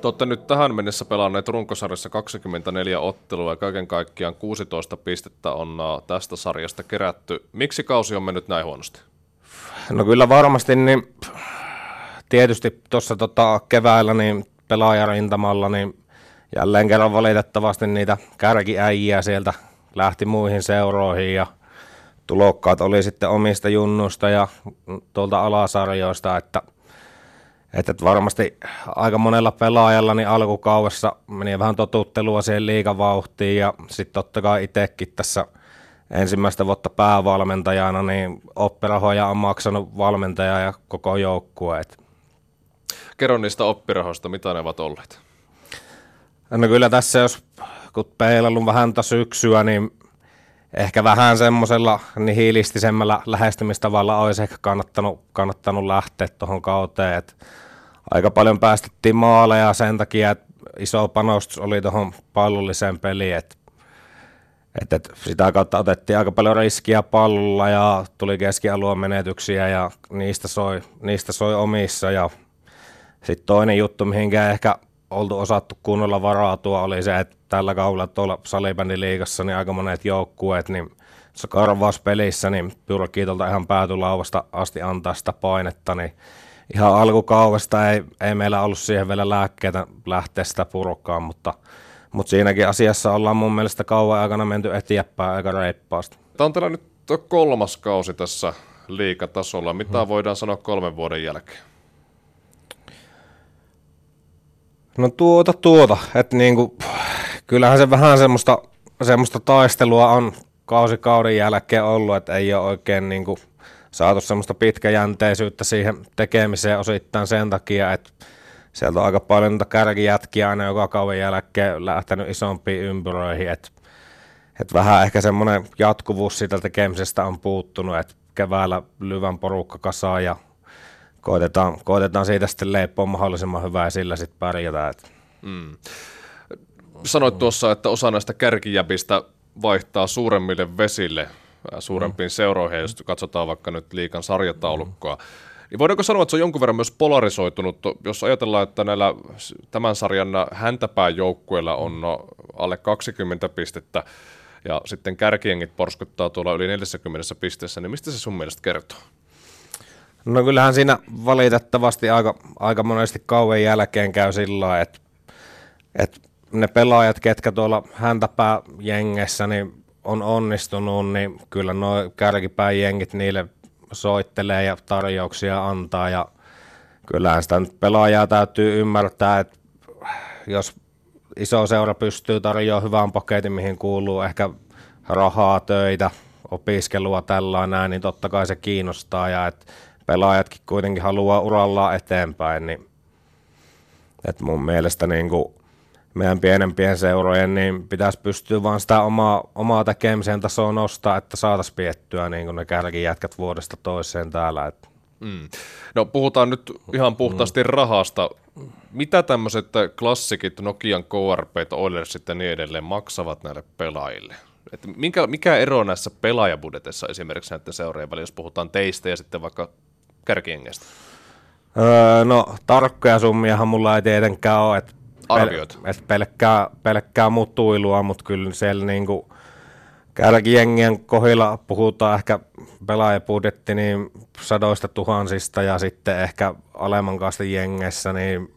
Te olette nyt tähän mennessä pelanneet runkosarjassa 24 ottelua ja kaiken kaikkiaan 16 pistettä on tästä sarjasta kerätty. Miksi kausi on mennyt näin huonosti? No kyllä varmasti, niin tietysti tuossa tota keväällä niin pelaajarintamalla niin jälleen kerran valitettavasti niitä kärkiäjiä sieltä lähti muihin seuroihin ja tulokkaat oli sitten omista junnuista ja tuolta alasarjoista, että, että varmasti aika monella pelaajalla niin alkukaudessa meni vähän totuttelua siihen liikavauhtiin ja sitten totta kai itsekin tässä ensimmäistä vuotta päävalmentajana, niin oppirahoja on maksanut valmentaja ja koko joukkue. Kerro niistä oppirahoista, mitä ne ovat olleet? No kyllä tässä, jos kun peilannut vähän syksyä, niin ehkä vähän semmoisella nihilistisemmällä lähestymistavalla olisi ehkä kannattanut, kannattanut lähteä tuohon kauteen. Et aika paljon päästettiin maaleja sen takia, että iso panostus oli tuohon pallolliseen peliin. Et, et, et sitä kautta otettiin aika paljon riskiä pallolla ja tuli keskialueen menetyksiä ja niistä soi, niistä soi omissa. Ja sitten toinen juttu, mihinkä ehkä oltu osattu kunnolla varautua, oli se, että tällä kaudella tuolla salibändiliigassa niin aika monet joukkueet, niin karvauspelissä niin pyrkii tuolta ihan päätylauvasta asti antaa sitä painetta, niin ihan alkukaudesta ei, ei meillä ollut siihen vielä lääkkeitä lähteä sitä purkaan, mutta, mutta siinäkin asiassa ollaan mun mielestä kauan aikana menty eteenpäin aika reippaasti. Tämä on teillä nyt kolmas kausi tässä liikatasolla. Mitä hmm. voidaan sanoa kolmen vuoden jälkeen? No tuota tuota, että niinku, kyllähän se vähän semmoista, semmoista taistelua on kausi kauden jälkeen ollut, että ei ole oikein niinku saatu semmoista pitkäjänteisyyttä siihen tekemiseen osittain sen takia, että sieltä on aika paljon niitä kärkijätkiä aina joka kauden jälkeen lähtenyt isompiin ympyröihin, että et vähän ehkä semmoinen jatkuvuus siitä tekemisestä on puuttunut, että keväällä lyvän porukka kasaa ja koitetaan, koitetaan siitä sitten leipoa mahdollisimman hyvää ja sillä sitten pärjätään. Mm. Sanoit tuossa, että osa näistä kärkijäpistä vaihtaa suuremmille vesille, suurempiin mm. seuroihin, jos katsotaan vaikka nyt liikan sarjataulukkoa. Mm. Niin voidaanko sanoa, että se on jonkun verran myös polarisoitunut, jos ajatellaan, että näillä tämän sarjan häntäpään joukkueilla on no, alle 20 pistettä, ja sitten kärkiengit porskuttaa tuolla yli 40 pisteessä, niin mistä se sun mielestä kertoo? No kyllähän siinä valitettavasti aika, aika monesti kauan jälkeen käy sillä että, että ne pelaajat, ketkä tuolla häntäpää jengessä niin on onnistunut, niin kyllä nuo kärkipääjengit niille soittelee ja tarjouksia antaa ja kyllähän sitä nyt pelaajaa täytyy ymmärtää, että jos iso seura pystyy tarjoamaan hyvän paketin, mihin kuuluu ehkä rahaa, töitä, opiskelua tällainen, niin totta kai se kiinnostaa ja että pelaajatkin kuitenkin haluaa urallaan eteenpäin, niin että mun mielestä niin kuin meidän pienempien seurojen niin pitäisi pystyä vaan sitä omaa, omaa tekemisen tasoa nostaa, että saataisiin piettyä niin kuin ne jätkät vuodesta toiseen täällä. Että. Mm. No puhutaan nyt ihan puhtaasti mm. rahasta. Mitä tämmöiset klassikit, Nokian KRP, Oilersit ja niin edelleen maksavat näille pelaajille? Et minkä, mikä ero näissä pelaajabudjetissa esimerkiksi näiden seurojen välillä, jos puhutaan teistä ja sitten vaikka kärkiengestä? Öö, no tarkkoja summiahan mulla ei tietenkään ole, että Arviot. Pel- et pelkkää, pelkkää mutuilua, mutta kyllä siellä niinku kärkijengien kohdilla puhutaan ehkä pelaajapudjetti niin sadoista tuhansista ja sitten ehkä alemman kastin jengessä niin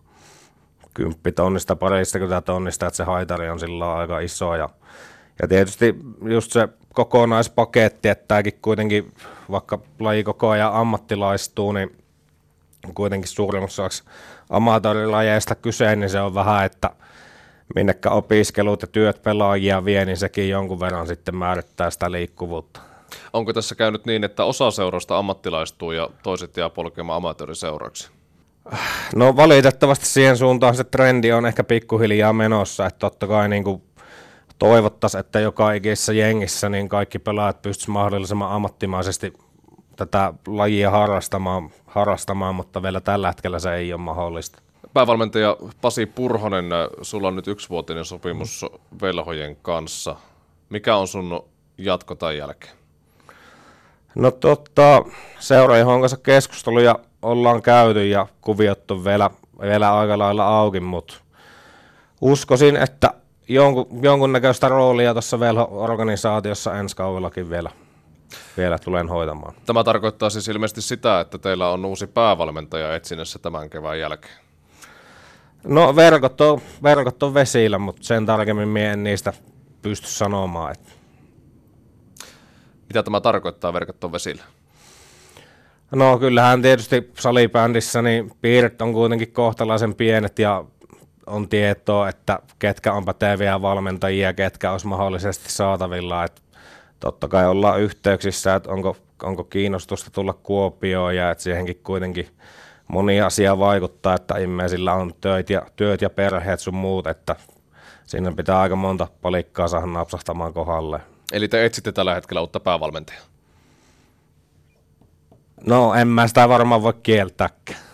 kymppitonnista, parista tonnista, että se haitari on sillä aika iso ja, ja tietysti just se kokonaispaketti, että tämäkin kuitenkin, vaikka laji koko ajan ammattilaistuu, niin kuitenkin suurimmaksi osaksi amatöörilajeista kyse, niin se on vähän, että minnekä opiskelut ja työt pelaajia vie, niin sekin jonkun verran sitten määrittää sitä liikkuvuutta. Onko tässä käynyt niin, että osa seurasta ammattilaistuu ja toiset jää polkemaan amatööriseuraksi? No valitettavasti siihen suuntaan se trendi on ehkä pikkuhiljaa menossa, että totta kai niin kuin toivottaisiin, että joka ikisessä jengissä niin kaikki pelaajat pystyisivät mahdollisimman ammattimaisesti tätä lajia harrastamaan, harrastamaan, mutta vielä tällä hetkellä se ei ole mahdollista. Päävalmentaja Pasi Purhonen, sulla on nyt yksivuotinen sopimus velhojen kanssa. Mikä on sun jatko tai jälkeen? No totta, seuraajan kanssa keskusteluja ollaan käyty ja kuviot on vielä, vielä aika lailla auki, mutta uskoisin, että jonkun, jonkunnäköistä roolia tuossa organisaatiossa ensi kaudellakin vielä, vielä tulen hoitamaan. Tämä tarkoittaa siis ilmeisesti sitä, että teillä on uusi päävalmentaja etsinnässä tämän kevään jälkeen. No verkot on, verkot on vesillä, mutta sen tarkemmin mie en niistä pysty sanomaan. Että... Mitä tämä tarkoittaa verkot on vesillä? No kyllähän tietysti salibändissä niin piirret on kuitenkin kohtalaisen pienet ja on tietoa, että ketkä on päteviä valmentajia, ketkä olisi mahdollisesti saatavilla. Että totta kai ollaan yhteyksissä, että onko, onko kiinnostusta tulla Kuopioon ja että siihenkin kuitenkin moni asia vaikuttaa, että ihmisillä on työt ja, työt ja perheet sun muut, että siinä pitää aika monta palikkaa saada napsahtamaan kohdalle. Eli te etsitte tällä hetkellä uutta päävalmentajaa? No en mä sitä varmaan voi kieltääkään.